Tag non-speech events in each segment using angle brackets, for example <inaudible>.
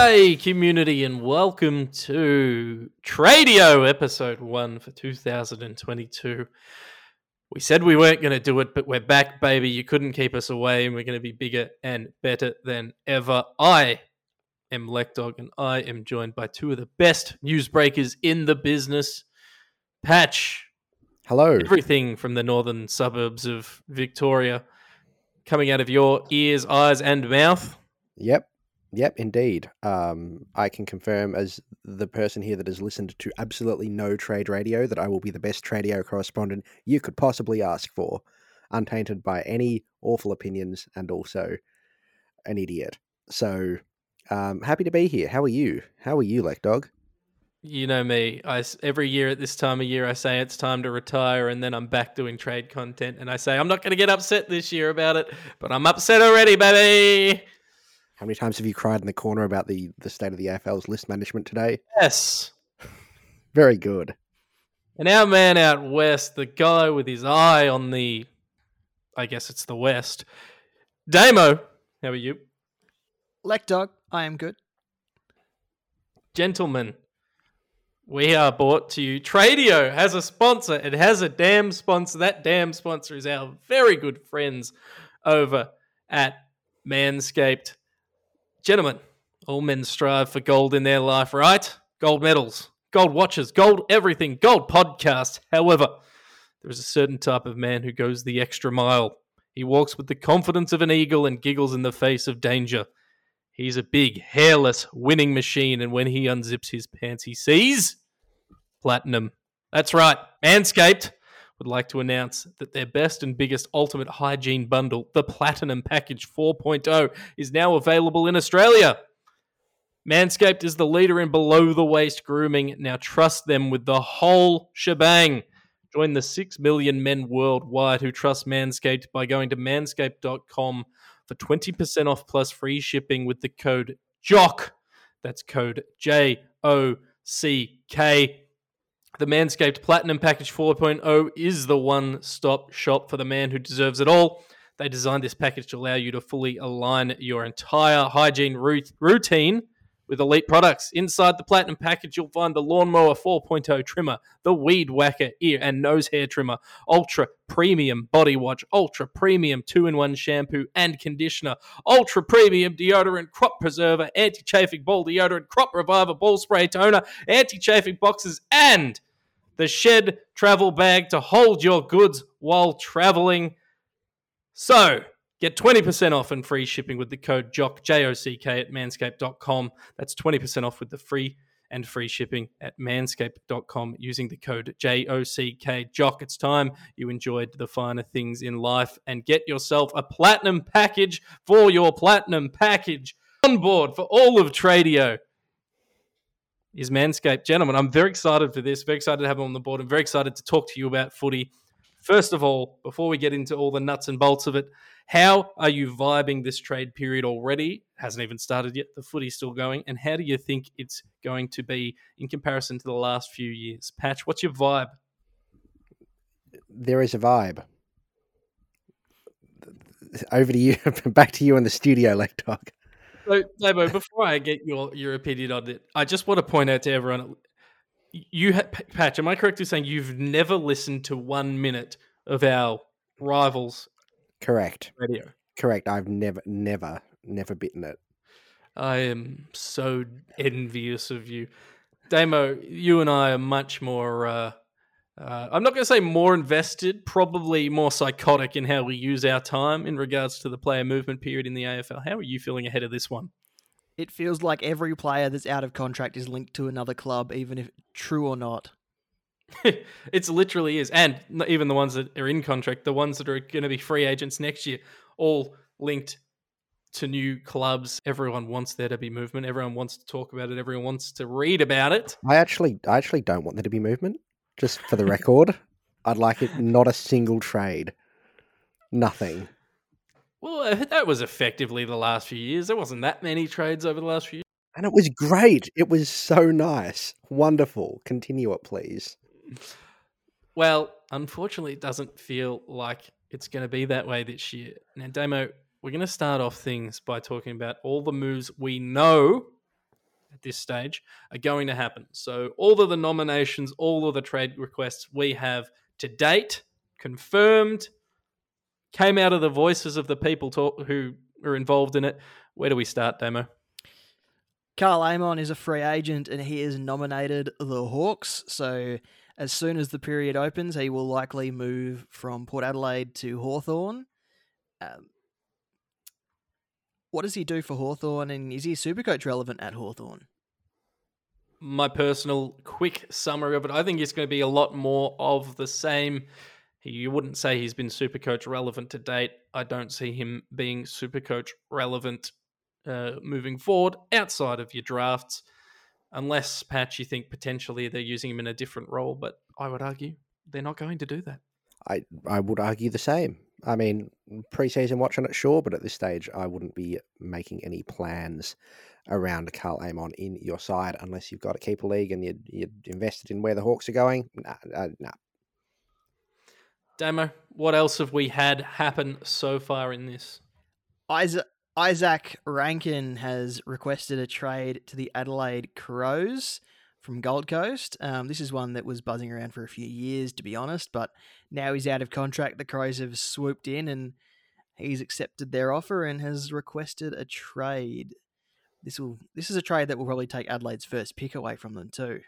G'day, community, and welcome to Tradio episode one for 2022. We said we weren't going to do it, but we're back, baby. You couldn't keep us away, and we're going to be bigger and better than ever. I am Lekdog, and I am joined by two of the best newsbreakers in the business. Patch, Hello. everything from the northern suburbs of Victoria coming out of your ears, eyes, and mouth. Yep. Yep, indeed. Um, I can confirm, as the person here that has listened to absolutely no trade radio, that I will be the best tradio correspondent you could possibly ask for, untainted by any awful opinions and also an idiot. So, um, happy to be here. How are you? How are you, Lekdog? You know me. I every year at this time of year I say it's time to retire, and then I'm back doing trade content, and I say I'm not going to get upset this year about it, but I'm upset already, baby. How many times have you cried in the corner about the, the state of the AFL's list management today? Yes. <laughs> Very good. And our man out west, the guy with his eye on the, I guess it's the west, Damo. How are you, Lekdog, I am good. gentlemen? We are brought to you. Tradio has a sponsor. It has a damn sponsor. That damn sponsor is our very good friends over at Manscaped. Gentlemen, all men strive for gold in their life, right? Gold medals, gold watches, gold everything, gold podcast. However, there is a certain type of man who goes the extra mile. He walks with the confidence of an eagle and giggles in the face of danger. He's a big, hairless, winning machine, and when he unzips his pants, he sees platinum. That's right, Manscaped would like to announce that their best and biggest ultimate hygiene bundle, the Platinum Package 4.0, is now available in Australia. Manscaped is the leader in below the waist grooming. Now trust them with the whole shebang. Join the 6 million men worldwide who trust Manscaped by going to manscaped.com for 20% off plus free shipping with the code JOCK. That's code J O C K. The Manscaped Platinum Package 4.0 is the one stop shop for the man who deserves it all. They designed this package to allow you to fully align your entire hygiene routine with elite products. Inside the Platinum Package, you'll find the Lawnmower 4.0 trimmer, the Weed Whacker ear and nose hair trimmer, Ultra Premium Body Wash, Ultra Premium 2 in 1 shampoo and conditioner, Ultra Premium Deodorant, Crop Preserver, Anti Chafing Ball Deodorant, Crop Reviver Ball Spray Toner, Anti Chafing Boxes, and the Shed Travel Bag to hold your goods while traveling. So, get 20% off and free shipping with the code JOCK, J O C K, at manscaped.com. That's 20% off with the free and free shipping at manscaped.com using the code J O C K. Jock, it's time you enjoyed the finer things in life and get yourself a platinum package for your platinum package. On board for all of Tradio is Manscaped. Gentlemen, I'm very excited for this. Very excited to have him on the board. I'm very excited to talk to you about footy. First of all, before we get into all the nuts and bolts of it, how are you vibing this trade period already? Hasn't even started yet. The footy's still going. And how do you think it's going to be in comparison to the last few years? Patch, what's your vibe? There is a vibe. Over to you, <laughs> back to you in the studio, Lekdog. So, Damo, before I get your, your opinion on it, I just want to point out to everyone you, ha- Patch, am I correct in saying you've never listened to one minute of our rivals Correct. radio? Correct. I've never, never, never bitten it. I am so envious of you. Damo, you and I are much more, uh, uh, I'm not going to say more invested, probably more psychotic in how we use our time in regards to the player movement period in the AFL. How are you feeling ahead of this one? It feels like every player that's out of contract is linked to another club, even if true or not. <laughs> it's literally is. And not even the ones that are in contract, the ones that are going to be free agents next year, all linked to new clubs. Everyone wants there to be movement. Everyone wants to talk about it. Everyone wants to read about it. I actually, I actually don't want there to be movement. Just for the record, <laughs> I'd like it not a single trade, nothing. Well, uh, <laughs> that was effectively the last few years. There wasn't that many trades over the last few years. And it was great. It was so nice, wonderful. Continue it, please. Well, unfortunately, it doesn't feel like it's going to be that way this year. Now, Damo, we're going to start off things by talking about all the moves we know at this stage are going to happen. So all of the nominations, all of the trade requests we have to date confirmed came out of the voices of the people talk, who are involved in it. Where do we start, Damo? Karl Amon is a free agent and he is nominated the Hawks. So as soon as the period opens, he will likely move from Port Adelaide to Hawthorn. Um, what does he do for Hawthorn and is he super coach relevant at Hawthorn? My personal quick summary of it, I think it's going to be a lot more of the same. You wouldn't say he's been super coach relevant to date. I don't see him being super coach relevant uh, moving forward outside of your drafts, unless Patch you think potentially they're using him in a different role. But I would argue they're not going to do that. I I would argue the same. I mean, preseason watching it, sure, but at this stage, I wouldn't be making any plans around Karl Amon in your side unless you've got a keeper league and you're, you're invested in where the Hawks are going. Nah, uh, nah. Damo, what else have we had happen so far in this? Isaac, Izak Rankine has requested a trade to the Adelaide Crows from Gold Coast. Um, this is one that was buzzing around for a few years, to be honest, but now he's out of contract. The Crows have swooped in and he's accepted their offer and has requested a trade. This will this is a trade that will probably take Adelaide's first pick away from them too.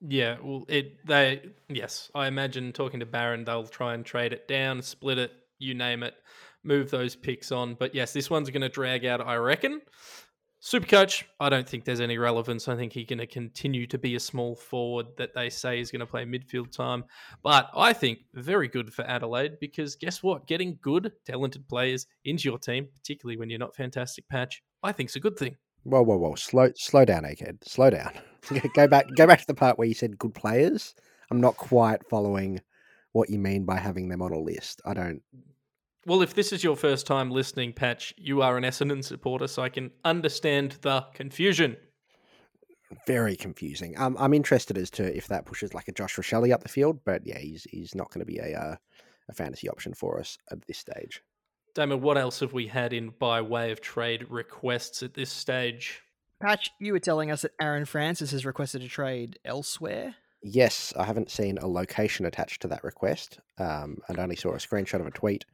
Yeah, well, it they yes, I imagine talking to Barron, they'll try and trade it down, split it, you name it, move those picks on. But yes, this one's going to drag out, I reckon. Supercoach, I don't think there's any relevance. I think he's going to continue to be a small forward that they say is going to play midfield time. But I think very good for Adelaide because guess what? Getting good, talented players into your team, particularly when you're not fantastic patch, I think is a good thing. Whoa, whoa, whoa! Slow, slow down, Egghead. Slow down. <laughs> go back, go back to the part where you said good players. I'm not quite following what you mean by having them on a list. I don't. Well, if this is your first time listening, Patch, you are an Essendon supporter, so I can understand the confusion. Very confusing. Um, I'm interested as to if that pushes like a Josh Rachele up the field, but yeah, he's he's not going to be a uh, a fantasy option for us at this stage. Damon, what else have we had in by way of trade requests at this stage? Patch, you were telling us that Aaron Francis has requested a trade elsewhere. Yes, I haven't seen a location attached to that request. Um, and only saw a screenshot of a tweet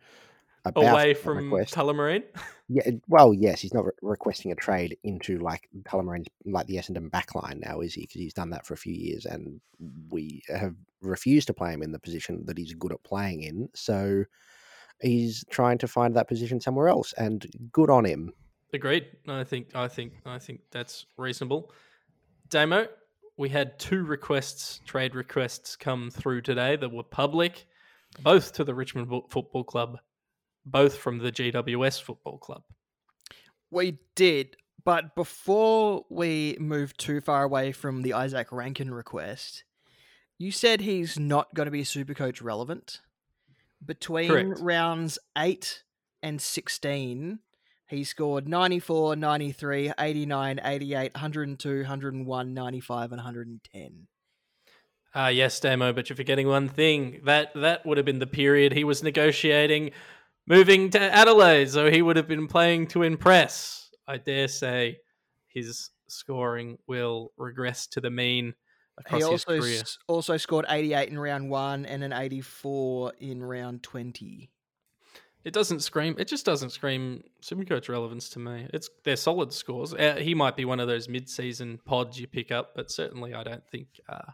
away from Tullamarine. Yeah, well, yes, he's not re- requesting a trade into like Tullamarine's like the Essendon backline now, is he? Because he's done that for a few years, and we have refused to play him in the position that he's good at playing in. So he's trying to find that position somewhere else, and good on him. Agreed. I think I think I think that's reasonable. Damo, we had two requests, trade requests, come through today that were public, both to the Richmond Football Club, both from the GWS Football Club. We did, but before we move too far away from the Izak Rankine request, you said he's not going to be super coach relevant. Between Correct. rounds 8 and 16, he scored 94, 93, 89, 88, 102, 101, 95, and 110. Ah, uh, yes, Damo, but you're forgetting one thing. That that would have been the period he was negotiating moving to Adelaide, so he would have been playing to impress. I dare say his scoring will regress to the mean he also. S- also scored 88 in round one and an 84 in round 20. It doesn't scream. It just doesn't scream Supercoach relevance to me. It's they're solid scores. Uh, he might be one of those mid-season pods you pick up, but certainly I don't think. Uh,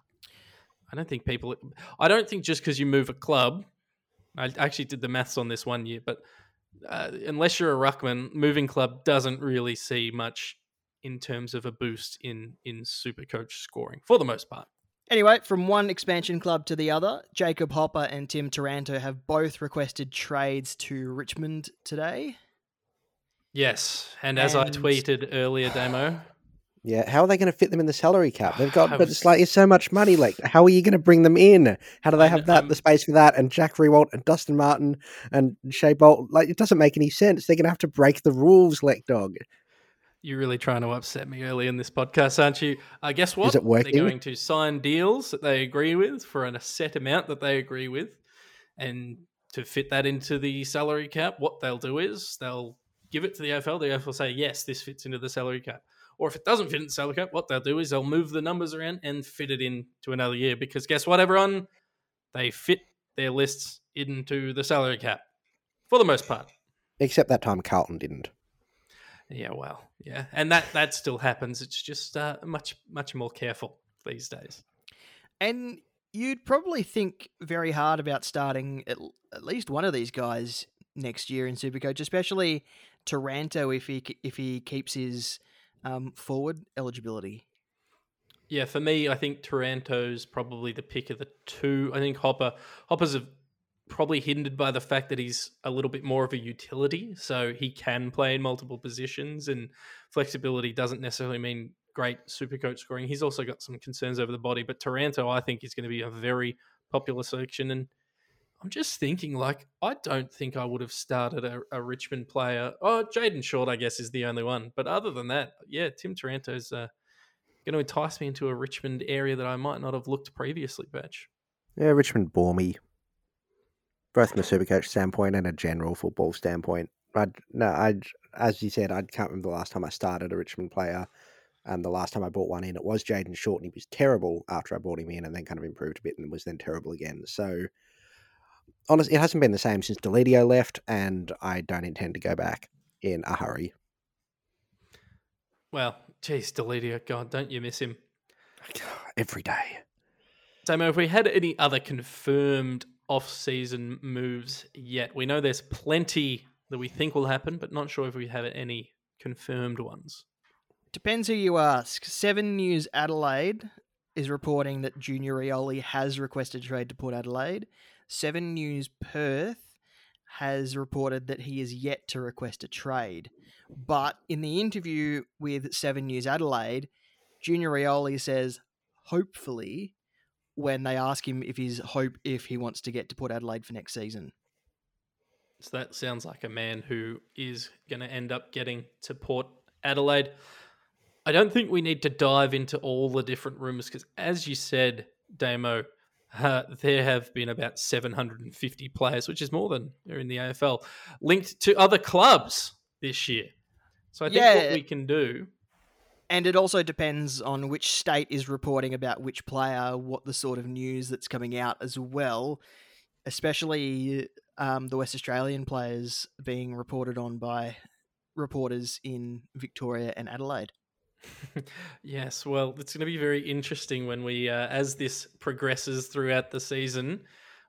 I don't think people. I don't think just because you move a club. I actually did the maths on this one year, but uh, unless you're a ruckman, moving club doesn't really see much in terms of a boost in in Supercoach scoring for the most part. Anyway, from one expansion club to the other, Jacob Hopper and Tim Taranto have both requested trades to Richmond today. Yes, and, and... as I tweeted earlier, Damo. Yeah, how are they going to fit them in the salary cap? They've got, was... <sighs> but it's like it's so much money. Like, how are you going to bring them in? How do they have that um... the space for that? And Jack Riewoldt and Dustin Martin and Shai Bolt, like it doesn't make any sense. They're going to have to break the rules, Lek Dog. You're really trying to upset me early in this podcast, aren't you? Uh, guess what? Is it working? They're going to sign deals that they agree with for a set amount that they agree with. And to fit that into the salary cap, what they'll do is they'll give it to the AFL. The AFL will say, yes, this fits into the salary cap. Or if it doesn't fit in the salary cap, what they'll do is they'll move the numbers around and fit it in to another year. Because guess what, everyone? They fit their lists into the salary cap for the most part. Except that time Carlton didn't. Yeah, well, yeah, and that that still happens. It's just uh, much much more careful these days. And you'd probably think very hard about starting at, at least one of these guys next year in Supercoach, especially Taranto if he if he keeps his um, forward eligibility. Yeah, for me, I think Taranto's probably the pick of the two. I think Hopper Hopper's a probably hindered by the fact that he's a little bit more of a utility, so he can play in multiple positions, and flexibility doesn't necessarily mean great super coach scoring. He's also got some concerns over the body, but Taranto, I think, is going to be a very popular selection. And I'm just thinking, like, I don't think I would have started a, a Richmond player. Oh, Jayden Short, I guess, is the only one. But other than that, yeah, Tim Taranto's uh, going to entice me into a Richmond area that I might not have looked previously, Batch. Yeah, Richmond bore me both from a supercoach standpoint and a general football standpoint. I no, I as you said, I can't remember the last time I started a Richmond player, and the last time I bought one in, it was Jayden Short, and he was terrible after I bought him in, and then kind of improved a bit, and was then terrible again. So, honestly, it hasn't been the same since Deledio left, and I don't intend to go back in a hurry. Well, geez, Deledio, God, don't you miss him <sighs> every day? Damo, if we had any other confirmed off-season moves yet. We know there's plenty that we think will happen, but not sure if we have any confirmed ones. Depends who you ask. Seven News Adelaide is reporting that Junior Rioli has requested trade to Port Adelaide. Seven News Perth has reported that he is yet to request a trade. But in the interview with Seven News Adelaide, Junior Rioli says, hopefully, when they ask him if he's hope if he wants to get to Port Adelaide for next season. So that sounds like a man who is going to end up getting to Port Adelaide. I don't think we need to dive into all the different rumors because, as you said, Damo, uh, there have been about 750 players, which is more than are in the AFL, linked to other clubs this year. So I think yeah. what we can do and it also depends on which state is reporting about which player, what the sort of news that's coming out as well, especially um, the West Australian players being reported on by reporters in Victoria and Adelaide. <laughs> yes, well, it's going to be very interesting when we, uh, as this progresses throughout the season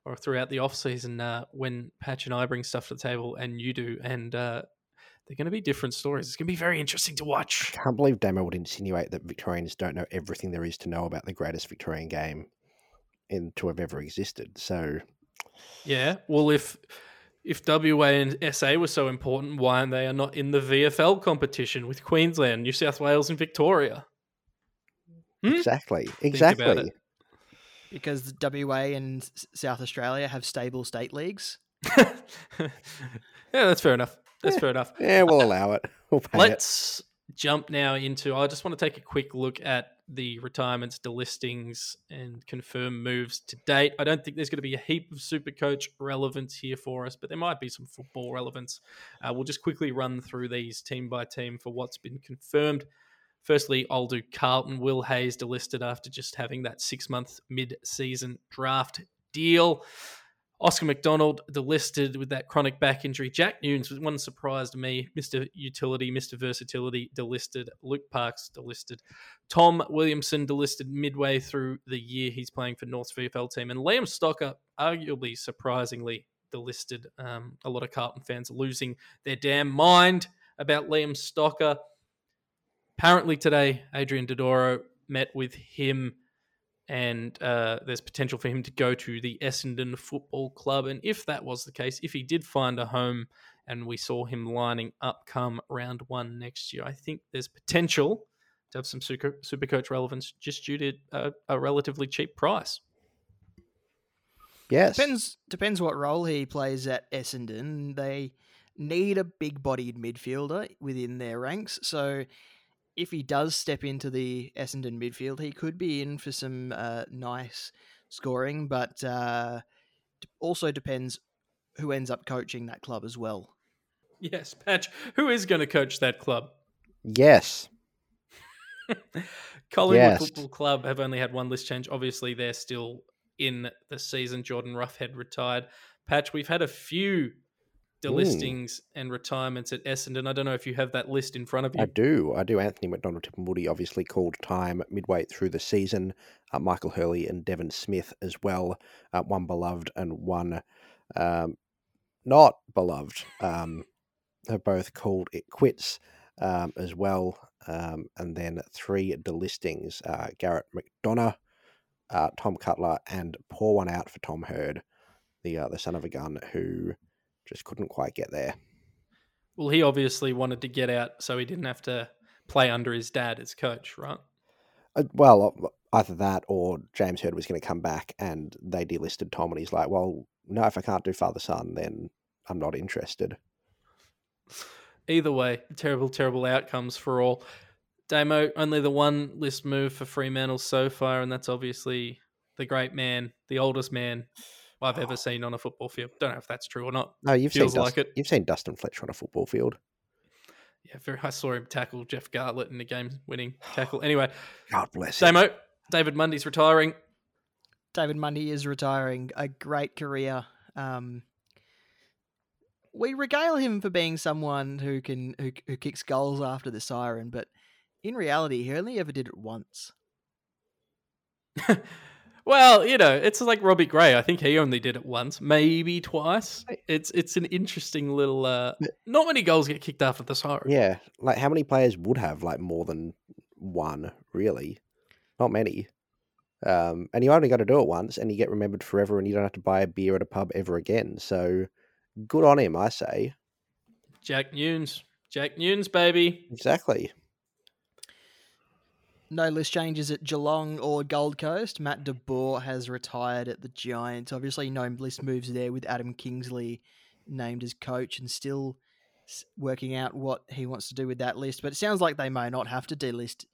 or throughout the off season, uh, when Patch and I bring stuff to the table and you do, and uh, they're going to be different stories. It's going to be very interesting to watch. I can't believe Damo would insinuate that Victorians don't know everything there is to know about the greatest Victorian game in to have ever existed. So, yeah. Well, if if WA and SA were so important, why are they not in the VFL competition with Queensland, New South Wales, and Victoria? Hmm? Exactly. Exactly. Because WA and South Australia have stable state leagues. <laughs> yeah, that's fair enough. That's fair enough. <laughs> Yeah, we'll allow it. <laughs> We'll Let's it. jump now into. I just want to take a quick look at the retirements, delistings, and confirmed moves to date. I don't think there's going to be a heap of super coach relevance here for us, but there might be some football relevance. Uh, we'll just quickly run through these team by team for what's been confirmed. Firstly, I'll do Carlton. Will Hayes delisted after just having that six month mid season draft deal. Oscar McDonald delisted with that chronic back injury. Jack Newnes was one surprised me. Mr. Utility, Mr. Versatility delisted. Luke Parks delisted. Tom Williamson delisted midway through the year. He's playing for North's VFL team. And Liam Stocker, arguably surprisingly, delisted. Um, a lot of Carlton fans losing their damn mind about Liam Stocker. Apparently today, Adrian Dodoro met with him and uh, there's potential for him to go to the Essendon Football Club. And if that was the case, if he did find a home and we saw him lining up come round one next year, I think there's potential to have some super, super coach relevance just due to a, a relatively cheap price. Yes. Depends depends what role he plays at Essendon. They need a big bodied midfielder within their ranks. So if he does step into the Essendon midfield, he could be in for some uh, nice scoring, but uh, also depends who ends up coaching that club as well. Yes, Patch. Who is going to coach that club? Yes. <laughs> Collingwood Yes. Football Club have only had one list change. Obviously, they're still in the season. Jordan Roughead retired. Patch, we've had a few delistings and retirements at Essendon. I don't know if you have that list in front of you. I do. I do. Anthony McDonald Tipungwuti obviously called time midway through the season. Uh, Michael Hurley and Devon Smith as well. Uh, one beloved and one um, not beloved. Um, have both called it quits um, as well. Um, and then three delistings uh, Garrett McDonagh, uh, Tom Cutler, and pour one out for Tom Hird, the, uh, the son of a gun who just couldn't quite get there. Well, he obviously wanted to get out so he didn't have to play under his dad as coach, right? Uh, well, uh, either that or James Hird was going to come back and they delisted Tom, and he's like, "Well, no, if I can't do father son, then I'm not interested." Either way, terrible, terrible outcomes for all. Damo, only the one list move for Fremantle so far, and that's obviously the great man, the oldest man I've ever seen on a football field. Don't know if that's true or not. No, you've Feels seen like Dustin, it. You've seen Dustin Fletcher on a football field. Yeah, very, I saw him tackle Jeff Garlett in the game-winning tackle. Anyway, <sighs> God bless him. Damo, David Mundy's retiring. David Mundy is retiring. A great career. Um, we regale him for being someone who can who, who kicks goals after the siren, but in reality, he only ever did it once. <laughs> Well, you know, it's like Robbie Gray. I think he only did it once, maybe twice. It's it's an interesting little. Uh, not many goals get kicked after the siren. Yeah, like how many players would have like more than one? Really, not many. Um, and you only got to do it once, and you get remembered forever, and you don't have to buy a beer at a pub ever again. So, good on him, I say. Jack Newnes, Jack Newnes, baby. Exactly. No list changes at Geelong or Gold Coast. Matt De Boer has retired at the Giants. Obviously, no list moves there with Adam Kingsley named as coach and still working out what he wants to do with that list. But it sounds like they may not have to delist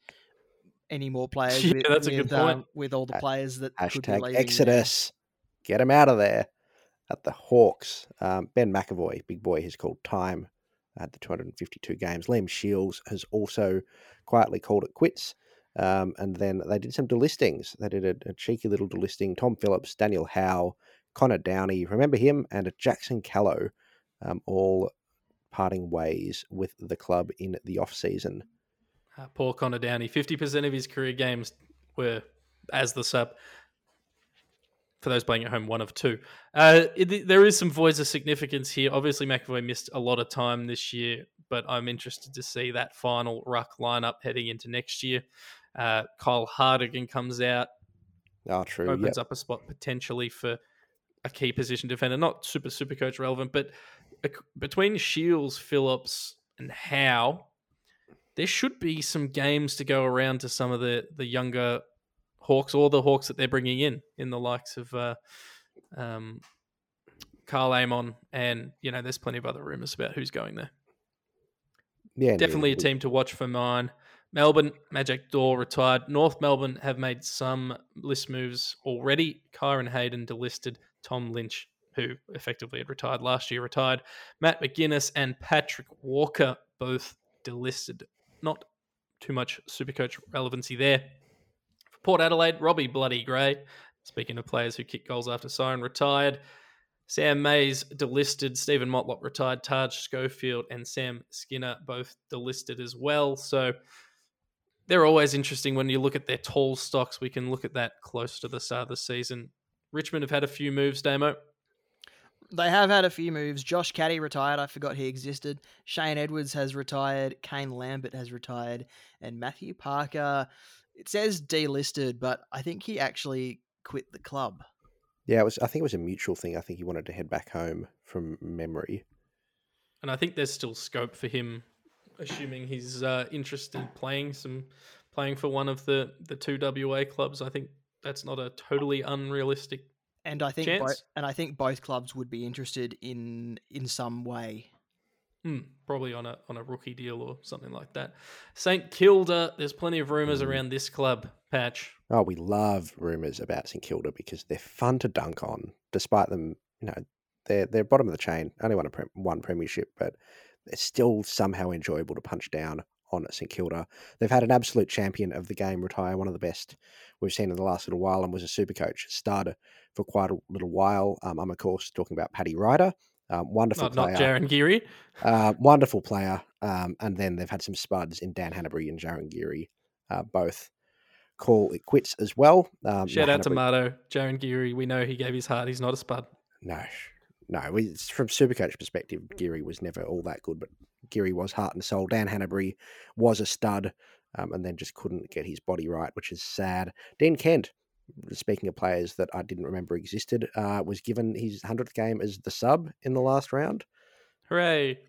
any more players. <laughs> Yeah, with, that's a good with, uh, point. with all the players that could be Hashtag leaving there. Exodus. Get him out of there. At the Hawks, um, Ben McEvoy, big boy, has called time at the 252 games. Liam Shields has also quietly called it quits. Um, and then they did some delistings. They did a, a cheeky little delisting. Tom Phillips, Daniel Howe, Connor Downey, remember him, and Jackson Callow, um, all parting ways with the club in the off season. Uh, poor Connor Downey. Fifty percent of his career games were as the sub. For those playing at home, one of two. Uh, it, there is some voids of significance here. Obviously, McEvoy missed a lot of time this year, but I'm interested to see that final ruck lineup heading into next year. Uh, Kyle Hartigan comes out, Oh, true. opens Yep. up a spot potentially for a key position defender. Not super super coach relevant, but between Shields, Phillips, and Howe, there should be some games to go around to some of the the younger Hawks or the Hawks that they're bringing in, in the likes of uh, um, Karl Amon, and you know, there's plenty of other rumors about who's going there. Yeah. Definitely a team to watch for mine. Melbourne, Magic Door retired. North Melbourne have made some list moves already. Kyron Hayden delisted. Tom Lynch, who effectively had retired last year, retired. Matt McGuinness and Patrick Walker both delisted. Not too much Supercoach relevancy there. For Port Adelaide, Robbie Bloody Gray. Speaking of players who kick goals after siren, retired. Sam Mayes delisted, Steven Motlop retired, Taj Schofield and Sam Skinner both delisted as well. So they're always interesting when you look at their tall stocks. We can look at that close to the start of the season. Richmond have had a few moves, Damo. They have had a few moves. Josh Caddy retired. I forgot he existed. Shane Edwards has retired. Kane Lambert has retired. And Matthew Parker, it says delisted, but I think he actually quit the club. Yeah, it was. I think it was a mutual thing. I think he wanted to head back home from memory. And I think there's still scope for him, assuming he's uh, interested playing some playing for one of the the two WA clubs. I think that's not a totally unrealistic And I think bo- and I think both clubs would be interested in in some way. Hmm, probably on a on a rookie deal or something like that. St Kilda, there's plenty of rumours Mm. around this club patch. Oh, we love rumours about St Kilda because they're fun to dunk on, despite them, you know, they're they're bottom of the chain, only won a pre- one premiership, but they're still somehow enjoyable to punch down on St Kilda. They've had an absolute champion of the game retire, one of the best we've seen in the last little while, and was a super coach, starter for quite a little while. Um, I'm, of course, talking about Paddy Ryder. Um, wonderful Not, player. not Jarryn Geary. Uh, wonderful player. Um, and then they've had some spuds in Dan Hannebery and Jarryn Geary, uh, both call it quits as well. Um, Shout out to Marto. Jarryn Geary, we know he gave his heart. He's not a spud. No, no. we- It's from Supercoach perspective, Geary was never all that good, but Geary was heart and soul. Dan Hannebery was a stud, um, and then just couldn't get his body right, which is sad. Dean Kent, speaking of players that I didn't remember existed, uh, was given his hundredth game as the sub in the last round. Hooray.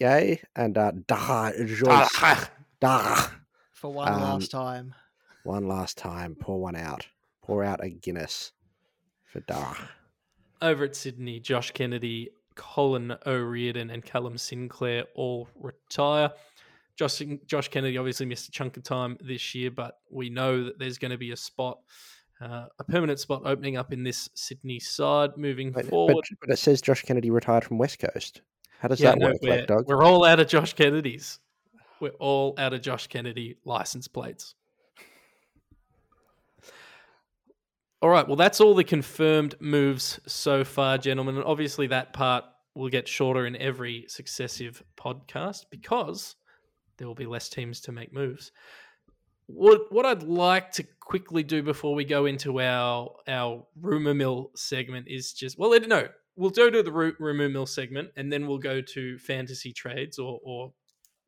Yay! And uh, Darragh Joyce, Ah, Dah, for one Um, last time. one last time, pour one out, pour out a Guinness for Dah. Over at Sydney, Josh Kennedy, Colin O'Riordan, and Callum Sinclair all retire. Josh, Josh Kennedy obviously missed a chunk of time this year, but we know that there's going to be a spot, uh, a permanent spot opening up in this Sydney side moving But, but, forward. but it says Josh Kennedy retired from West Coast. How does Yeah, that no, work, we're, Black Dog? we're all out of Josh Kennedy's. We're all out of Josh Kennedy license plates. All right, well, that's all the confirmed moves so far, gentlemen. And obviously, that part will get shorter in every successive podcast because there will be less teams to make moves. What what I'd like to quickly do before we go into our our rumor mill segment is just well, no, we'll go to the ru- rumor mill segment and then we'll go to fantasy trades or or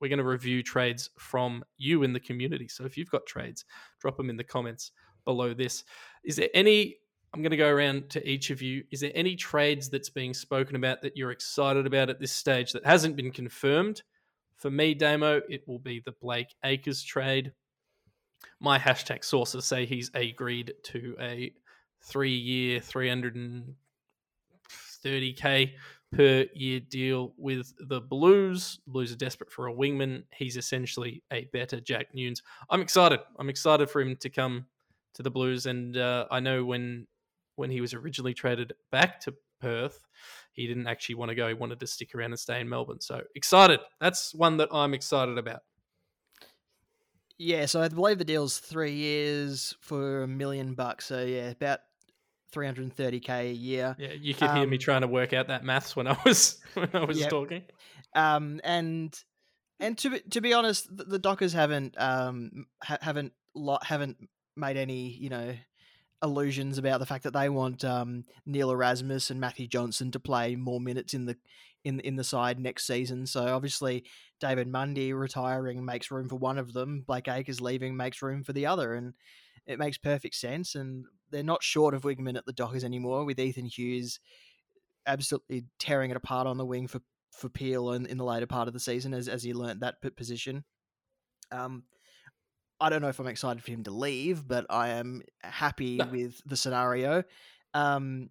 we're going to review trades from you in the community. So if you've got trades, drop them in the comments below this. Is there any? I'm going to go around to each of you. Is there any trades that's being spoken about that you're excited about at this stage that hasn't been confirmed? For me, Damo, it will be the Blake Acres trade. My hashtag sources say he's agreed to a three-year, 330k per year deal with the Blues. Blues are desperate for a wingman. He's essentially a better Jack Newnes. I'm excited. I'm excited for him to come to the Blues, and uh, I know when when he was originally traded back to Perth, he didn't actually want to go. He wanted to stick around and stay in Melbourne. So excited. That's one that I'm excited about. Yeah, so I believe the deal's three years for a million bucks. So yeah, about 330k a year. Yeah, you could hear me Um, trying to work out that maths when I was <laughs> when I was Yep. talking. Um, and and to be, to be honest, the, the Dockers haven't um ha- haven't lot haven't made any you know illusions about the fact that they want um Neil Erasmus and Matthew Johnson to play more minutes in the in in the side next season. So obviously David Mundy retiring makes room for one of them. Blake Acres leaving makes room for the other, and it makes perfect sense. And they're not short of wingmen at the Dockers anymore with Ethan Hughes absolutely tearing it apart on the wing for for Peel in, in the later part of the season as as he learnt that position. Um, I don't know if I'm excited for him to leave, but I am happy No. with the scenario. Um,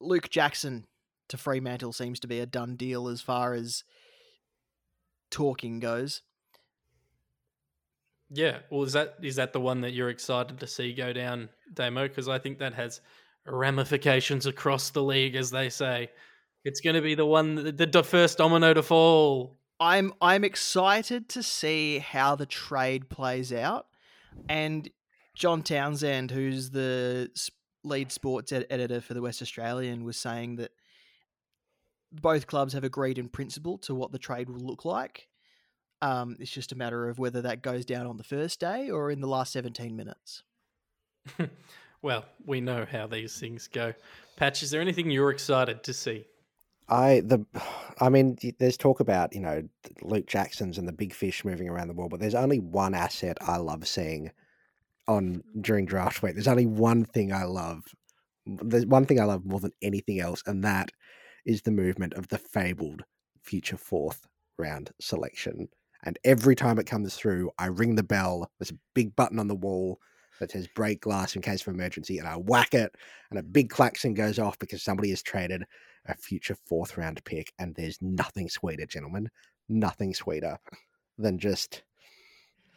Luke Jackson to Fremantle seems to be a done deal as far as talking goes. Yeah. Well, is that is that the one that you're excited to see go down, Damo? Because I think that has ramifications across the league, as they say. It's going to be the one, the, the first domino to fall. I'm I'm excited to see how the trade plays out, and John Townsend, who's the lead sports ed- editor for the West Australian, was saying that both clubs have agreed in principle to what the trade will look like. Um, it's just a matter of whether that goes down on the first day or in the last 17 minutes. <laughs> well, we know how these things go. Patch, is there anything you're excited to see? I the, <sighs> I mean, there's talk about you know Luke Jackson's and the big fish moving around the world, but there's only one asset I love seeing on during draft week. There's only one thing I love. There's one thing I love more than anything else, and that is the movement of the fabled future fourth round selection. And every time it comes through, I ring the bell. There's a big button on the wall that says break glass in case of emergency, and I whack it, and a big klaxon goes off because somebody has traded a future fourth round pick, and there's nothing sweeter, gentlemen, nothing sweeter than just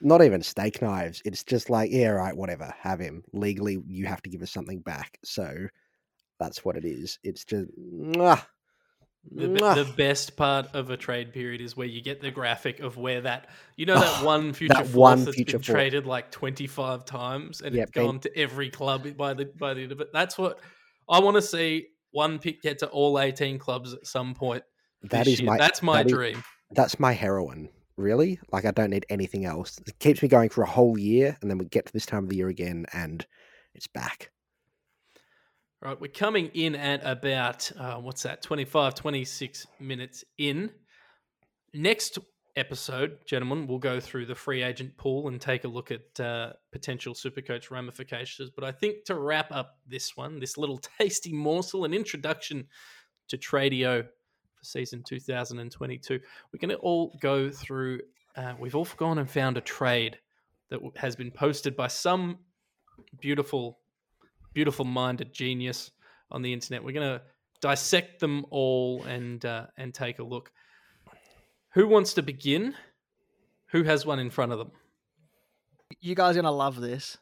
not even steak knives. It's just like, yeah, right, whatever, have him. Legally, you have to give us something back. So that's what it is. It's just, mwah, The, Mwah. the best part of a trade period is where you get the graphic of where that you know that <sighs> one future that fourth one that's future been fourth. traded like twenty five times and Yep, it's been- gone to every club by the by the end of it. That's what I want to see. One pick get to all eighteen clubs at some point. That is year. my that's my that is- dream. that's my heroin. Really? Like I don't need anything else. It keeps me going for a whole year, and then we get to this time of the year again, and it's back. Right, we're coming in at about uh, what's that? 25, 26 minutes in. Next episode, gentlemen, we'll go through the free agent pool and take a look at uh, potential supercoach ramifications. But I think to wrap up this one, this little <laughs> tasty morsel, an introduction to Tradio for season 2022, we're going to all go through. Uh, we've all gone and found a trade that has been posted by some beautiful beautiful minded genius on the internet. We're going to dissect them all and uh, and take a look. Who wants to begin? Who has one in front of them? You guys are gonna love this.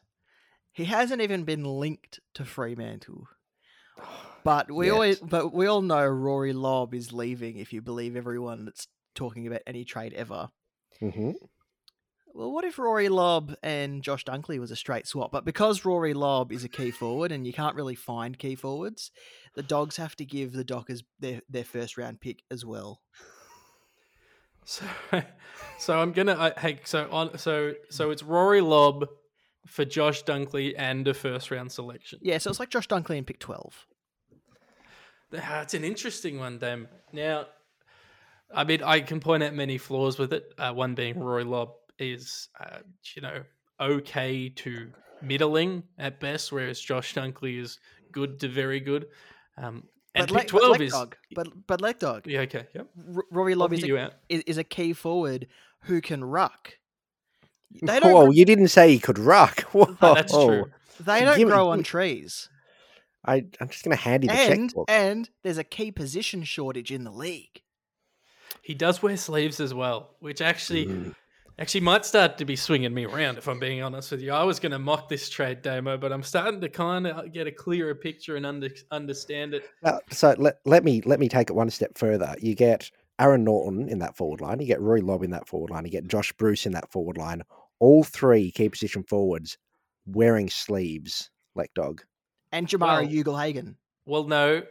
He hasn't even been linked to Fremantle. <sighs> But we Yet. always, but we all know Rory Lobb is leaving. If you believe everyone that's talking about any trade ever. mm-hmm. Well, what if Rory Lobb and Josh Dunkley was a straight swap? But because Rory Lobb is a key forward and you can't really find key forwards, the Dogs have to give the Dockers their, their first round pick as well. So, <laughs> so I'm gonna. I, hey, so on. So so it's Rory Lobb for Josh Dunkley and a first round selection. Yeah, so it's like Josh Dunkley in pick 12. Ah, It's an interesting one, Dam. Now, I mean, I can point out many flaws with it. Uh, one being Rory Lobb is, uh, you know, okay to middling at best, whereas Josh Dunkley is good to very good. Um, and but, pick Le- but 12 is. Dog, but, but Let Dog, Yeah, okay. Yep. R- Rory Lobb is a, is, is a key forward who can ruck. <laughs> They don't, Whoa, gr- you didn't say he could ruck. <laughs> Whoa, Oh, that's true. they don't Give grow on <laughs> trees. I, I'm just going to hand you the And, checkbook. and there's a key position shortage in the league. He does wear sleeves as well, which actually Mm. Actually might start to be swinging me around. If I'm being honest with you, I was going to mock this trade demo, but I'm starting to kind of get a clearer picture and under, understand it. Now, so let, let me let me take it one step further. You get Aaron Naughton in that forward line. You get Roy Lobb in that forward line. You get Josh Bruce in that forward line. All three key position forwards wearing sleeves, like dog. And Jamarra Well- Ugle-Hagan. Well, no,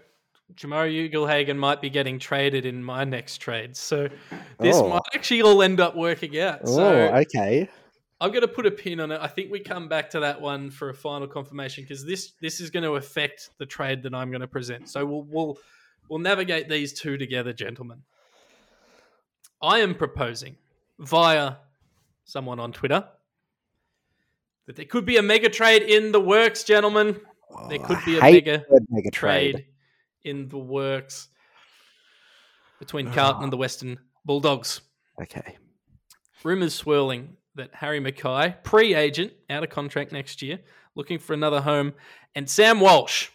Jamarra Ugle-Hagan might be getting traded in my next trade, so this Oh. might actually all end up working out. Oh, okay. I'm going to put a pin on it. I think we come back to that one for a final confirmation because this this is going to affect the trade that I'm going to present. So we'll we'll we'll navigate these two together, gentlemen. I am proposing via someone on Twitter that there could be a mega trade in the works, gentlemen. There could be a mega mega trade. trade in the works between ah. Carlton and the Western Bulldogs. Okay. Rumours swirling that Harry McKay, pre agent, out of contract next year, looking for another home, and Sam Walsh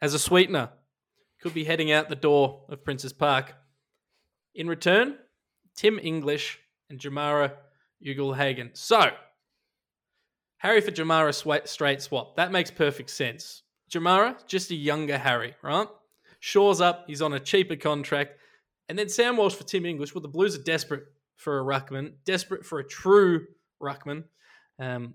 as a sweetener could be heading out the door of Prince's Park. In return, Tim English and Jamarra Ugle-Hagan. So, Harry for Jamarra straight swap. That makes perfect sense. Jamarra, just a younger Harry, right? Shaw's up. He's on a cheaper contract. And then Sam Walsh for Tim English. Well, the Blues are desperate for a ruckman, desperate for a true ruckman. Um,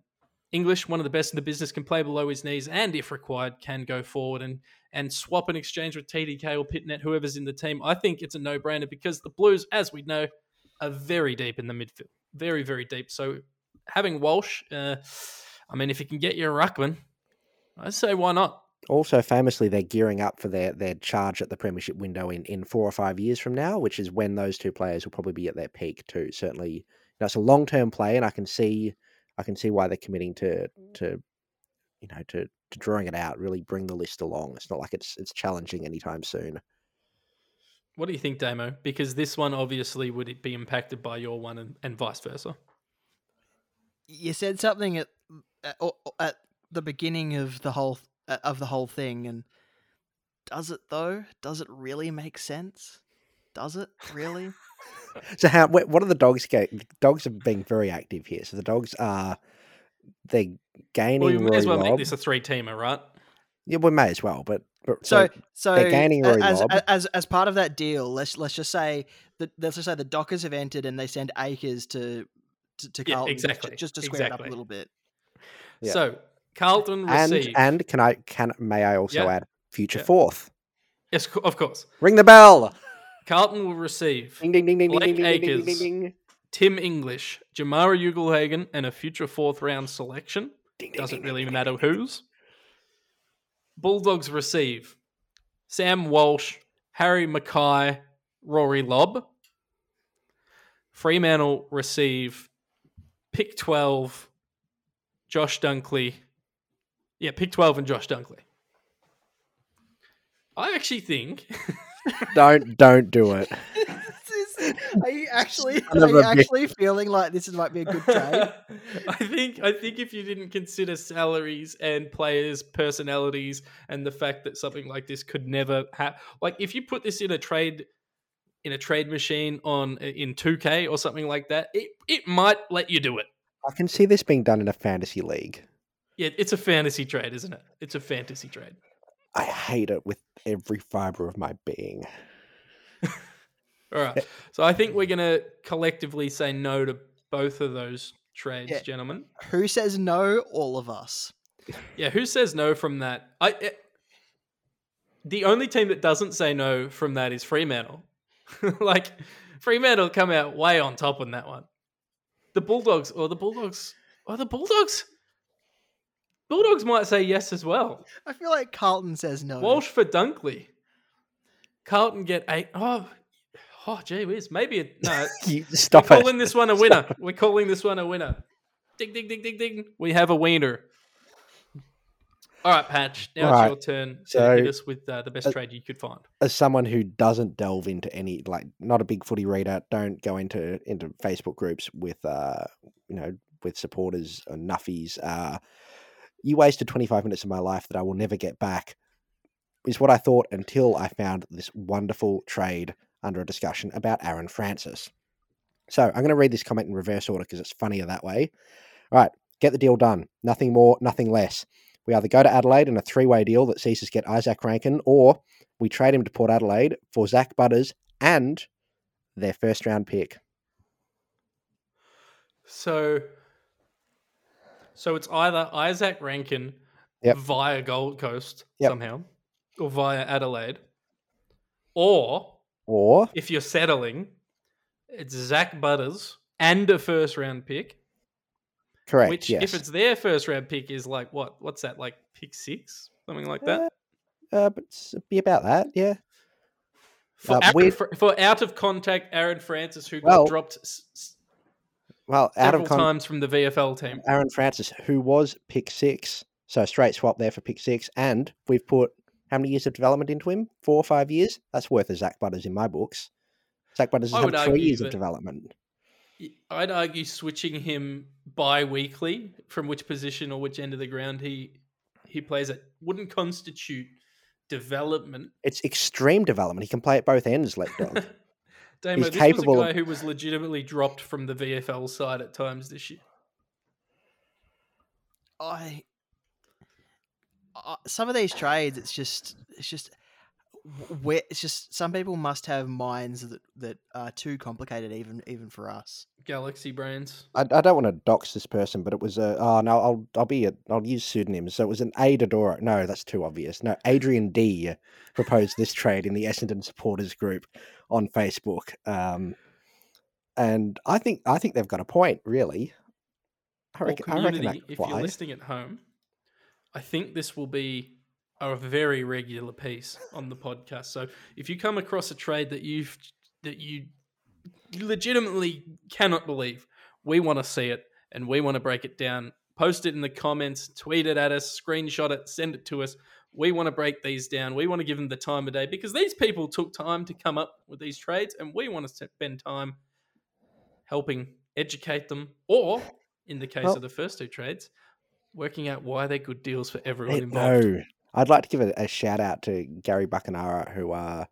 English, one of the best in the business, can play below his knees, and if required, can go forward and and swap an exchange with TDK or Pittonet, whoever's in the team. I think it's a no brainer because the Blues, as we know, are very deep in the midfield, very very deep. So having Walsh, uh, I mean, if you can get your ruckman, I say why not. Also, famously, they're gearing up for their, their charge at the premiership window in, in four or five years from now, which is when those two players will probably be at their peak too. Certainly, you know, it's a long term play, and I can see I can see why they're committing to to you know to to drawing it out. Really bring the list along. It's not like it's it's challenging anytime soon. What do you think, Damo? Because this one obviously would it be impacted by your one and, and vice versa. You said something at at, at the beginning of the whole of the whole thing, and does it though? Does it really make sense? Does it really? <laughs> So how what are the dogs go? Dogs are being very active here. So the dogs are they're gaining. Well, you may as Roy well make this a three teamer, right? Yeah, we may as well, but But, So, so they're gaining a- Rory as, Lobb. as as part of that deal, let's let's just say that let's just say the Dockers have entered and they send acres to to, to Yeah, Carlton just- exactly, just, to square it up a little bit. Yeah. So Carlton and receive. and can I can may I also Yeah. add future Yeah. fourth? yes, of course. Ring the bell. Carlton will receive Ding ding ding ding ding Blake ding ding ding ding. Tim English, Jamarra Ugle-Hagan, and a future fourth round selection. Doesn't really matter whose. Bulldogs receive Sam Walsh, Harry McKay, Rory Lobb. Fremantle receive pick 12, Josh Dunkley. Yeah, pick 12 and Josh Dunkley. I actually think <laughs> Don't don't do it. <laughs> are you actually Son are you a bitch. actually feeling like this is might be a good trade? <laughs> I think I think if you didn't consider salaries and players' personalities and the fact that something like this could never happen, like if you put this in a trade in a trade machine on in 2K or something like that, it it might let you do it. I can see this being done in a fantasy league. Yeah, it's a fantasy trade, isn't it? It's a fantasy trade. I hate it with every fiber of my being. All right. <laughs> So I think we're going to collectively say no to both of those trades, Yeah. gentlemen. Who says no? All of us. Yeah, who says no from that? I it, the only team that doesn't say no from that is Fremantle. <laughs> like Fremantle come out way on top on that one. The Bulldogs or the Bulldogs or the Bulldogs. Bulldogs might say yes as well. I feel like Carlton says no. Walsh for Dunkley. Carlton get eight. Oh, oh, gee whiz. Maybe it, no. <laughs> You- Stop We're it. calling this one a winner. We're calling this one a winner. Ding, ding, ding, ding, ding. We have a wiener. All right, Patch. Now All right. it's your turn to So- hit us with uh, the best uh, trade you could find. As someone who doesn't delve into any like not a big footy reader, don't go into into Facebook groups with uh you know with supporters and nuffies. Uh, you wasted 25 minutes of my life that I will never get back. Is what I thought until I found this wonderful trade under a discussion about Aaron Francis. So I'm going to read this comment in reverse order because it's funnier that way. All right, get the deal done. Nothing more, nothing less. We either go to Adelaide in a three way deal that sees us get Izak Rankine, or we trade him to Port Adelaide for Zak Butters and their first round pick. So, so it's either Izak Rankine Yep. via Gold Coast Yep. somehow, or via Adelaide, or Or if you're settling, it's Zak Butters and a first round pick. correct, Which, yes. if it's their first round pick, is like what? What's that? Like pick six, something like that. Uh, uh, but be about that, yeah. For, uh, Aaron, for, for out of contact Aaron Francis, who Well, got dropped s- Well, out several of con- times from the VFL team. Aaron Francis, who was pick six, so straight swap there for pick six, and we've put how many years of development into him? Four or five years. That's worth a Zak Butters in my books. Zak Butters has had three years of development. I'd argue switching him bi-weekly from which position or which end of the ground he he plays at wouldn't constitute development. It's extreme development. He can play at both ends, let <laughs> dog. Damo, He's this capable was a of- guy who was legitimately dropped from the VFL side at times this year. I, I some of these trades, it's just it's just w- where it's just some people must have minds that that are too complicated even even for us. Galaxy brains. I, I don't want to dox this person, but it was a. Oh no, I'll I'll be a. I'll use pseudonyms. So it was an A Dodora. No, that's too obvious. No, Adrian D proposed this trade in the Essendon supporters group on Facebook. Um, and I think I think they've got a point. Really, I Well, reckon. I reckon community, that if you're listening at home, I think this will be a very regular piece on the podcast. So if you come across a trade that you've that you legitimately cannot believe, we want to see it and we want to break it down. Post it in the comments, tweet it at us, screenshot it, send it to us. We want to break these down. We want to give them the time of day because these people took time to come up with these trades, and we want to spend time helping educate them, or in the case Well- of the first two trades, working out why they're good deals for everyone involved. No, I'd like to give a, a shout out to Gary Buckenara, who uh,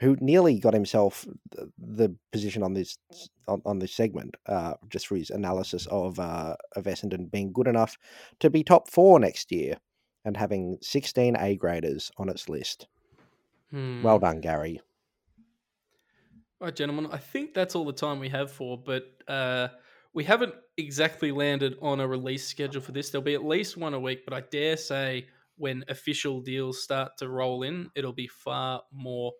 who nearly got himself the, the position on this on, on this segment, uh, just for his analysis of uh, of Essendon being good enough to be top four next year. and having 16 A graders on its list. Hmm. Well done, Gary. All right, gentlemen. I think that's all the time we have for, but uh, we haven't exactly landed on a release schedule for this. There'll be at least one a week, but I dare say when official deals start to roll in, it'll be far more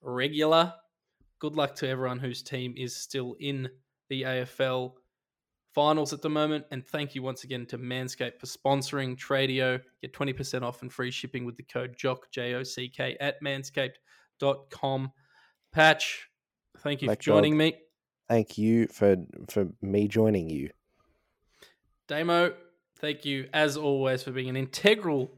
regular. Good luck to everyone whose team is still in the AFL finals at the moment. And thank you once again to Manscaped for sponsoring Tradio. Get 20% off and free shipping with the code JOCK, J O C K, at manscaped.com. Patch, thank you Black for joining Dog. me. Thank you for for me joining you. Damo, thank you as always for being an integral,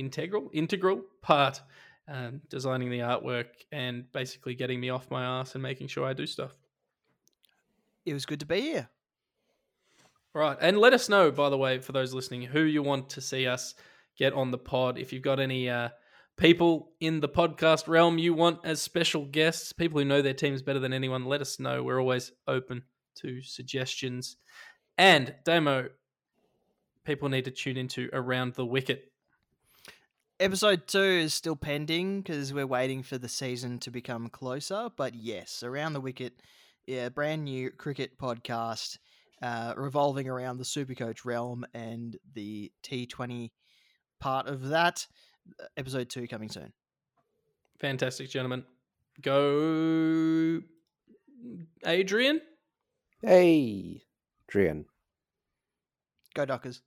integral, integral part, um, designing the artwork and basically getting me off my ass and making sure I do stuff. It was good to be here. Right. And let us know, by the way, for those listening, who you want to see us get on the pod. If you've got any uh, people in the podcast realm you want as special guests, people who know their teams better than anyone, let us know. We're always open to suggestions. And, Damo, people need to tune into Around the Wicket. Episode two is still pending because we're waiting for the season to become closer. But yes, around the wicket, yeah, brand new cricket podcast uh, revolving around the Supercoach realm and the T20 part of that. Episode two coming soon. Fantastic, gentlemen. Go, Adrian. Hey, Adrian. Go Dockers.